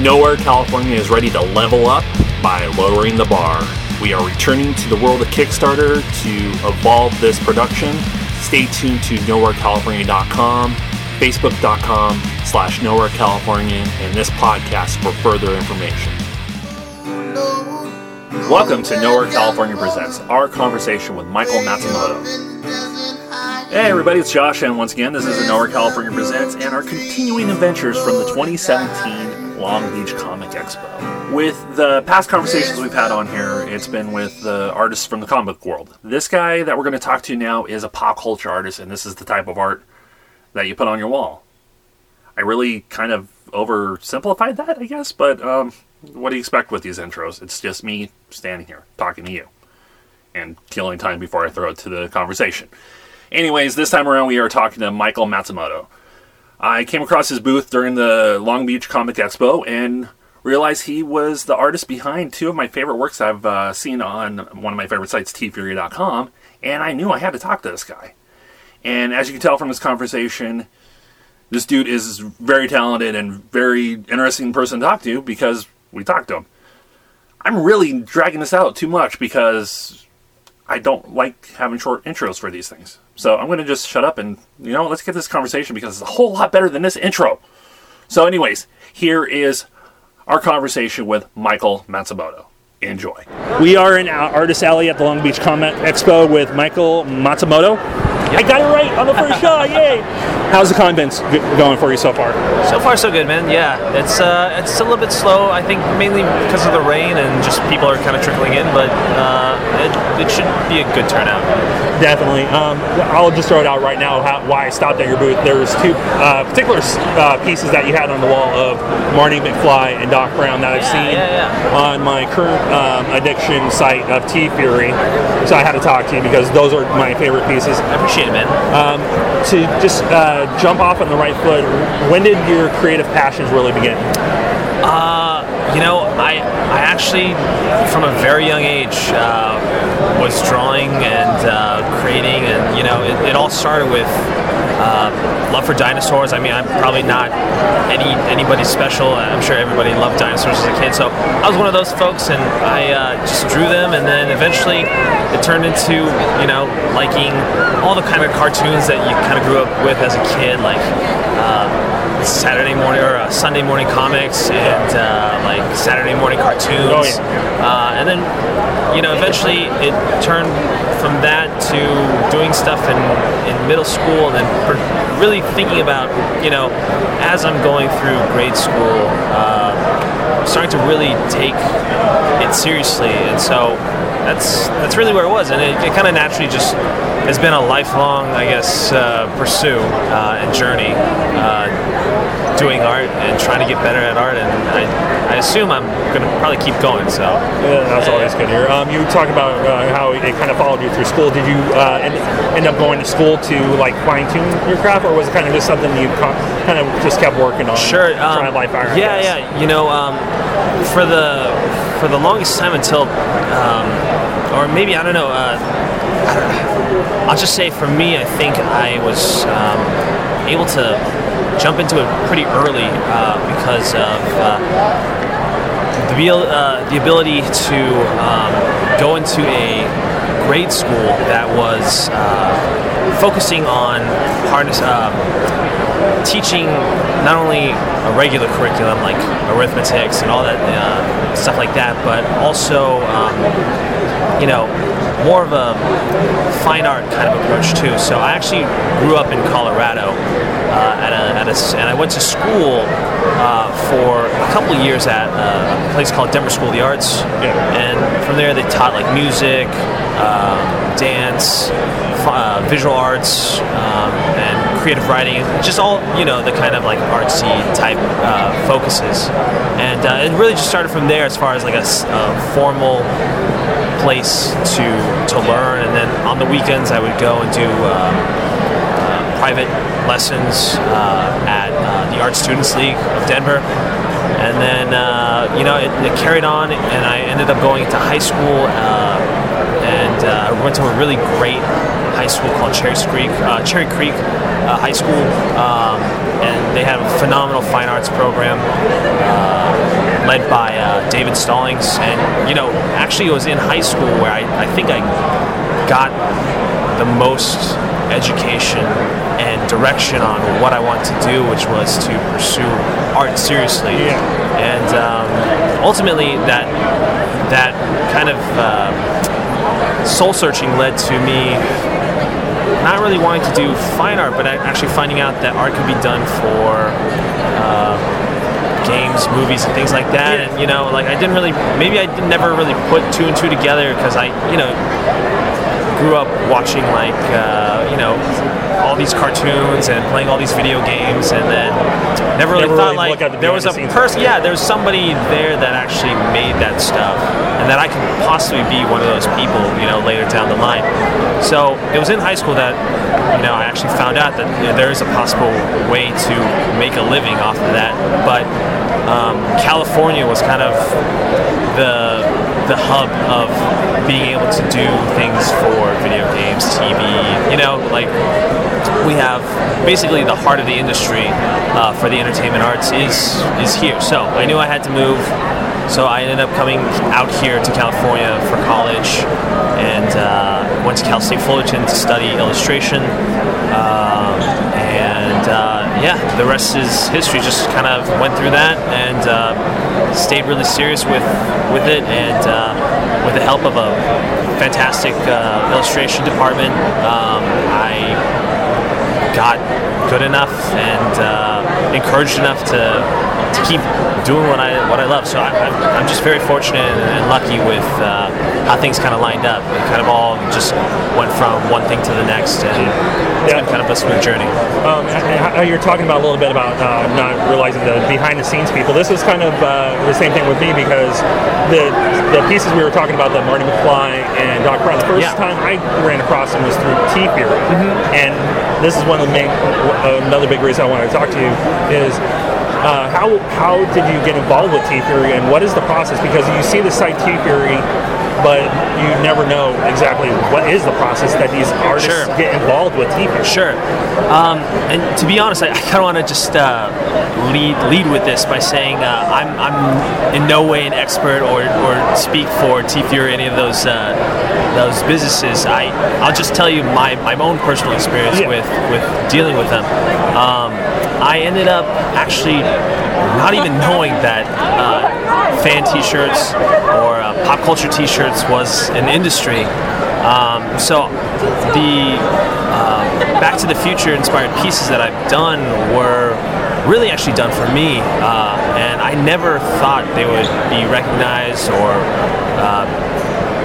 Nowhere, California is ready to level up by lowering the bar. We are returning to the world of Kickstarter to evolve this production. Stay tuned to nowherecalifornia.com, facebook.com slash nowherecalifornia, and this podcast for further information. Welcome to Nowhere California Presents, our conversation with Michael Matsumoto. Hey everybody, it's Josh, and once again, this is Nowhere California Presents and our continuing adventures from the 2017 Long Beach Comic Expo. With the past conversations we've had on here, it's been with the artists from the comic book world. This guy that we're going to talk to now is a pop culture artist, and this is the type of art that you put on your wall. I really kind of oversimplified that, I guess, but um, what do you expect with these intros? It's just me standing here talking to you and killing time before I throw it to the conversation. Anyways, this time around we are talking to Michael Matsumoto. I came across his booth during the Long Beach Comic Expo and realized he was the artist behind two of my favorite works I've uh, seen on one of my favorite sites, teefury.com, and I knew I had to talk to this guy. And as you can tell from this conversation, this dude is very talented and very interesting person to talk to because we talked to him. I'm really dragging this out too much because I don't like having short intros for these things. So I'm going to just shut up and, you know, let's get this conversation because it's a whole lot better than this intro. So, anyways, here is our conversation with Michael Matsumoto. Enjoy. We are in Artist Alley at the Long Beach Comic Expo with Michael Matsumoto. I got it right on the first shot! Yay! How's the con been going for you so far? So far, so good, man. Yeah, it's uh, it's a little bit slow. I think mainly because of the rain and just people are kind of trickling in, but uh, it, it should be a good turnout. Definitely. Um, I'll just throw it out right now how, why I stopped at your booth. There's two uh, particular uh, pieces that you had on the wall of Marty McFly and Doc Brown that I've Yeah, seen yeah, yeah. on my current um, addiction site of T Fury. So I had to talk to you because those are my favorite pieces. I appreciate it, Um, to just uh, jump off on the right foot, when did your creative passions really begin? Uh, you know, I I actually, from a very young age, uh, was drawing and uh, creating, and you know, it, it all started with uh, love for dinosaurs. I mean, I'm probably not any anybody special. I'm sure everybody loved dinosaurs as a kid, so I was one of those folks, and I uh, just drew them, and then eventually it turned into you know liking all the kind of cartoons that you kind of grew up with as a kid, like. Uh, Saturday morning or uh, Sunday morning comics and uh, like Saturday morning cartoons. Oh, yeah. uh, and then, you know, eventually it turned from that to doing stuff in, in middle school and then really thinking about, you know, as I'm going through grade school, uh, starting to really take it seriously. And so that's that's really where it was. And it, it kind of naturally just has been a lifelong, I guess, uh, pursue uh, and journey. Uh, doing art and trying to get better at art, and I, I assume I'm going to probably keep going. So Yeah, that's always good here. Um, you talk about uh, how it kind of followed you through school. Did you uh, end, end up going to school to like fine tune your craft, or was it kind of just something you co- kind of just kept working on? Sure. Um, trying life out. I yeah, yeah. You know, um, for the for the longest time until, um, or maybe I don't know. Uh, I don't know. I'll just say for me, I think I was um, able to jump into it pretty early uh, because of. Uh, the, uh, the ability to um, go into a grade school that was uh, focusing on harness, uh, teaching not only a regular curriculum like arithmetics and all that uh, stuff like that, but also um, you know more of a fine art kind of approach too. So I actually grew up in Colorado uh, at, a, at a and I went to school uh, for a couple of years at uh, a place called Denver School of the Arts, and from there they taught like music, um, dance, uh, visual arts, um, and creative writing. Just all you know the kind of like artsy type uh, focuses, and uh, it really just started from there as far as like a formal place to to learn, and then on the weekends I would go and do. Uh, private lessons uh, at uh, the Art Students League of Denver. And then, uh, you know, it, it carried on, and I ended up going to high school. Uh, and uh, I went to a really great high school called Cherry Creek, Cherry Creek High School, um, and they had a phenomenal fine arts program led by uh, David Stallings. And you know, actually, it was in high school where I, I think I got the most education and direction on what I want to do, which was to pursue art seriously. And um, ultimately, that that kind of uh, soul searching led to me not really wanting to do fine art, but actually finding out that art could be done for uh, games, movies, and things like that. And you know, like I didn't really, maybe I never really put two and two together because I, you know, grew up watching like uh, you know all these cartoons and playing all these video games, and then never really Never thought really like the there was a the person. Yeah, there was somebody there that actually made that stuff, and that I could possibly be one of those people, you know, later down the line. So it was in high school that you know I actually found out that you know, there is a possible way to make a living off of that, but um, California was kind of the the hub of being able to do things for TV. You know, like we have basically the heart of the industry uh, for the entertainment arts is is here. So I knew I had to move. So I ended up coming out here to California for college and uh, went to Cal State Fullerton to study illustration. Um, and uh, yeah, the rest is history. Just kind of went through that and uh, stayed really serious with with it, and uh, with the help of a fantastic uh, illustration department, um, I got good enough and uh, encouraged enough to, to keep doing what I what I love. So I, I'm, I'm just very fortunate and, lucky with uh, how things kind of lined up. It kind of all just went from one thing to the next, and it's Yeah. been kind of a smooth journey. Um, you're talking about a little bit about uh, not realizing the behind the scenes people. This is kind of uh, the same thing with me because the the pieces we were talking about, the Marty McFly and Doc Brown. The first Yeah. time I ran across them was through T Fury, and this is one of the main another big reason I wanted to talk to you is. Uh, how how did you get involved with T Fury and what is the process? Because you see the site T Fury, but you never know exactly what is the process that these artists Sure. get involved with T Fury. Sure. Um, and to be honest, I, I kind of want to just uh, lead lead with this by saying uh, I'm, I'm in no way an expert or, or speak for T Fury or any of those uh, those businesses. I I'll just tell you my, my own personal experience Yeah. with, with dealing with them. Um, I ended up actually not even knowing that uh, fan T-shirts or uh, pop culture T-shirts was an industry. Um, so the uh, Back to the Future inspired pieces that I've done were really actually done for me, uh, and I never thought they would be recognized or uh,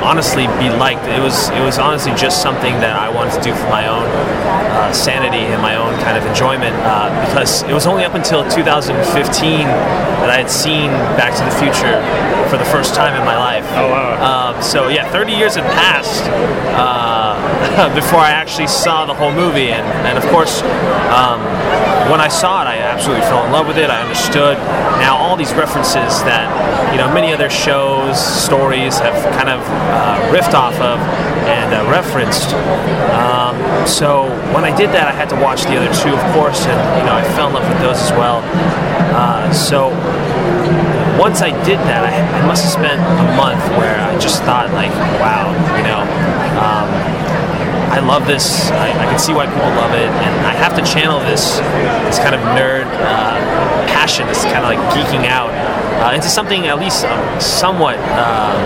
honestly be liked. It was it was honestly just something that I wanted to do for my own uh, sanity and my own kind of enjoyment uh, because it was only up until 2015 that I had seen Back to the Future for the first time in my life. Oh, wow. Um, so yeah, 30 years had passed uh, before I actually saw the whole movie, and, and of course, um, when I saw it, I absolutely fell in love with it. I understood now all these references that you know many other shows, stories have kind of uh, riffed off of and uh, referenced. Um, so when I did that, I had to watch the other two, of course, and you know I fell in love with those as well. Uh, so once I did that, I, I must have spent a month where I just thought, like, wow, you know, I love this. I, I can see why people love it, and I have to channel this this kind of nerd uh, passion, this kind of like geeking out uh, into something at least um, somewhat, um,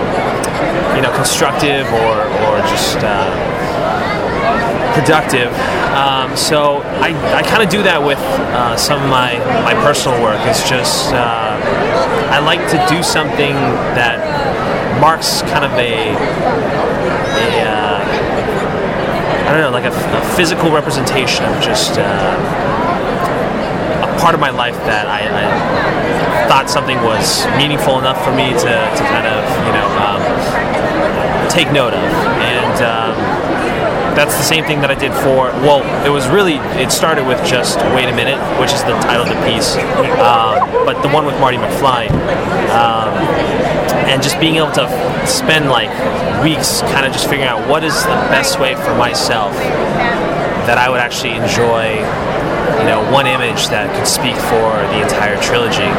you know, constructive or or just. Uh, productive. Um, so I, I kind of do that with uh, some of my, my personal work. It's just uh, I like to do something that marks kind of a, a I don't know, like a, a physical representation of just uh, a part of my life that I, I thought something was meaningful enough for me to, to kind of, you know, um, take note of. And um, that's the same thing that I did for, well, it was really, it started with just Wait a Minute, which is the title of the piece, um, but the one with Marty McFly. Um, and just being able to spend like weeks kind of just figuring out what is the best way for myself that I would actually enjoy you know, one image that could speak for the entire trilogy.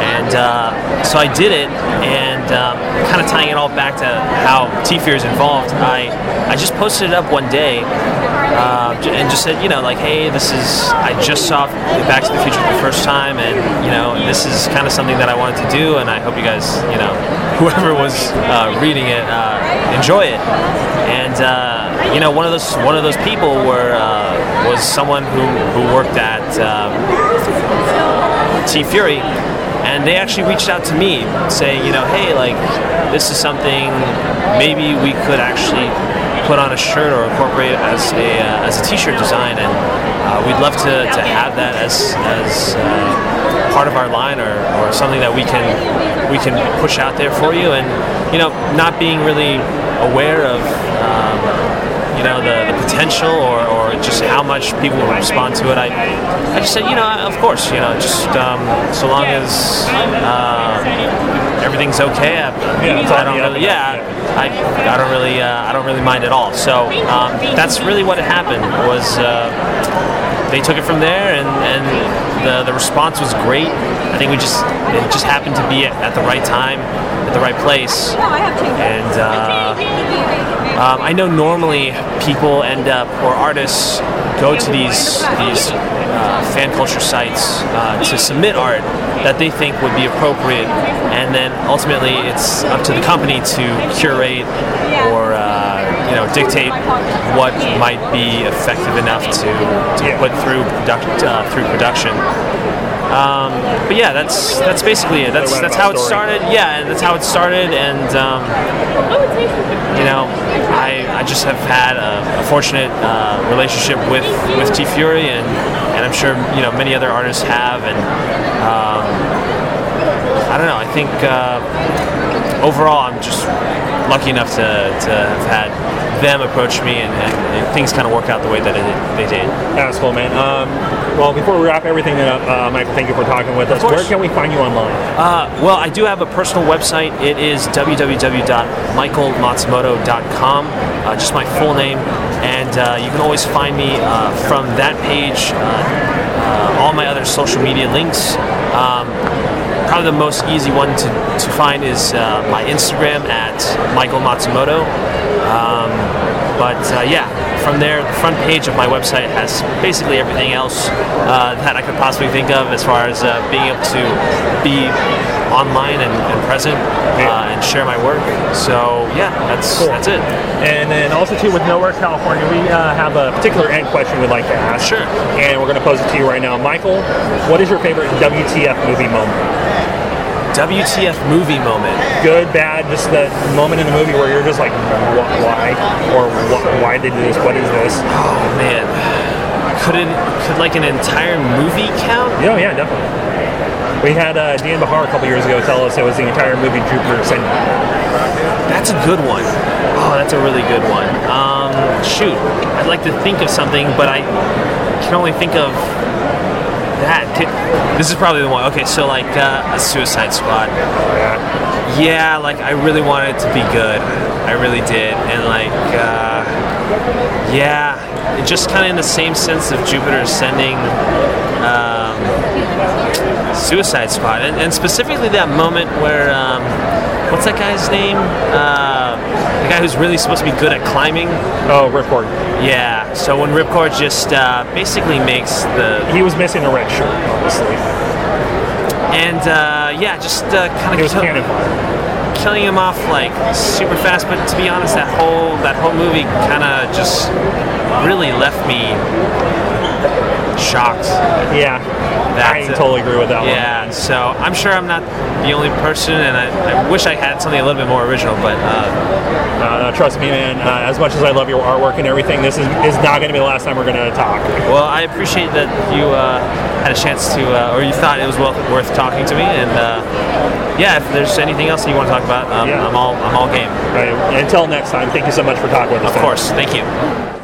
And uh, so I did it, and um, kind of tying it all back to how T Fury is involved, I, I just posted it up one day uh, and just said, you know, like, hey, this is, I just saw Back to the Future for the first time, and, you know, this is kind of something that I wanted to do, and I hope you guys, you know, whoever was uh, reading it, uh, enjoy it. And, uh, you know, one of those one of those people were uh, was someone who, who worked at um, T Fury, and they actually reached out to me saying, you know, hey, like this is something maybe we could actually put on a shirt or incorporate it as a uh, as a T-shirt design, and uh, we'd love to, to have that as as uh, part of our line or, or something that we can we can push out there for you, and you know, not being really aware of. Um, you know the, the potential or, or just how much people will respond to it. I, I just said, you know, of course, you know, just um, so long as uh, everything's okay, I, I don't really, yeah, I, I don't really, uh, I don't really mind at all. So um, that's really what happened was. Uh, they took it from there, and, and the, the response was great. I think we just it just happened to be at, at the right time, at the right place, and uh, um, I know normally people end up or artists go to these these uh, fan culture sites uh, to submit art that they think would be appropriate, and then ultimately it's up to the company to curate or uh, you know dictate what might be effective enough to, to put through product, uh, through production. Um, but yeah, that's that's basically it. That's that's how it started. Yeah, that's how it started, and um, you know, I, I just have had a, a fortunate uh, relationship with with T Fury, and and I'm sure you know many other artists have, and um, I don't know. I think uh, overall, I'm just lucky enough to, to have had them approach me, and, and, and things kind of work out the way that it, they did. That's cool, man. Um, well, before we wrap everything up, uh, Michael, thank you for talking with us. Where can we find you online? Uh, well, I do have a personal website. It is www.michaelmatsumoto.com, uh, just my full name. And uh, you can always find me uh, from that page, uh, all my other social media links. Um, probably the most easy one to, to find is uh, my Instagram at Michael Matsumoto. Um, but uh, yeah, from there, the front page of my website has basically everything else uh, that I could possibly think of as far as uh, being able to be online and, and present uh, and share my work. So yeah, that's that's it. And then also too with Nowhere, California, we uh, have a particular end question we'd like to ask. Sure. And we're going to pose it to you right now, Michael. What is your favorite WTF movie moment? WTF movie moment. Good, bad, just the moment in the movie where you're just like, "Wh- why, or wh- why did they do this? What is this? Oh man, could it could like an entire movie count? Yeah, yeah, definitely. We had uh, Dan Bahar a couple years ago tell us it was the entire movie Jupiter Ascending. That's a good one. Oh, that's a really good one. Um, shoot, I'd like to think of something, but I can only think of that. Could- This is probably the one. Okay, so like uh, a Suicide Squad. Yeah, like I really wanted it to be good. I really did, and like, uh, yeah, it just kind of in the same sense of Jupiter ascending. Um, Suicide Squad, and, and specifically that moment where, um, what's that guy's name? Uh, the guy who's really supposed to be good at climbing. Oh, Ripcord. Yeah. So when Ripcord just uh, basically makes the He was missing a red shirt, obviously. and uh, yeah, just uh, kind of fire. killing him off like super fast. But to be honest, that whole that whole movie kind of just really left me shocked. Yeah. That. I totally agree with that one. Yeah, so I'm sure I'm not the only person, and I, I wish I had something a little bit more original, but uh, Uh, trust me, man. Uh, as much as I love your artwork and everything, this is, is not going to be the last time we're going to talk. well, I appreciate that you uh, had a chance to, uh, or you thought it was well, worth talking to me, and uh, yeah, if there's anything else you want to talk about, um, Yeah. I'm all I'm all game. Right. Until next time, thank you so much for talking with us. Of course, thank you.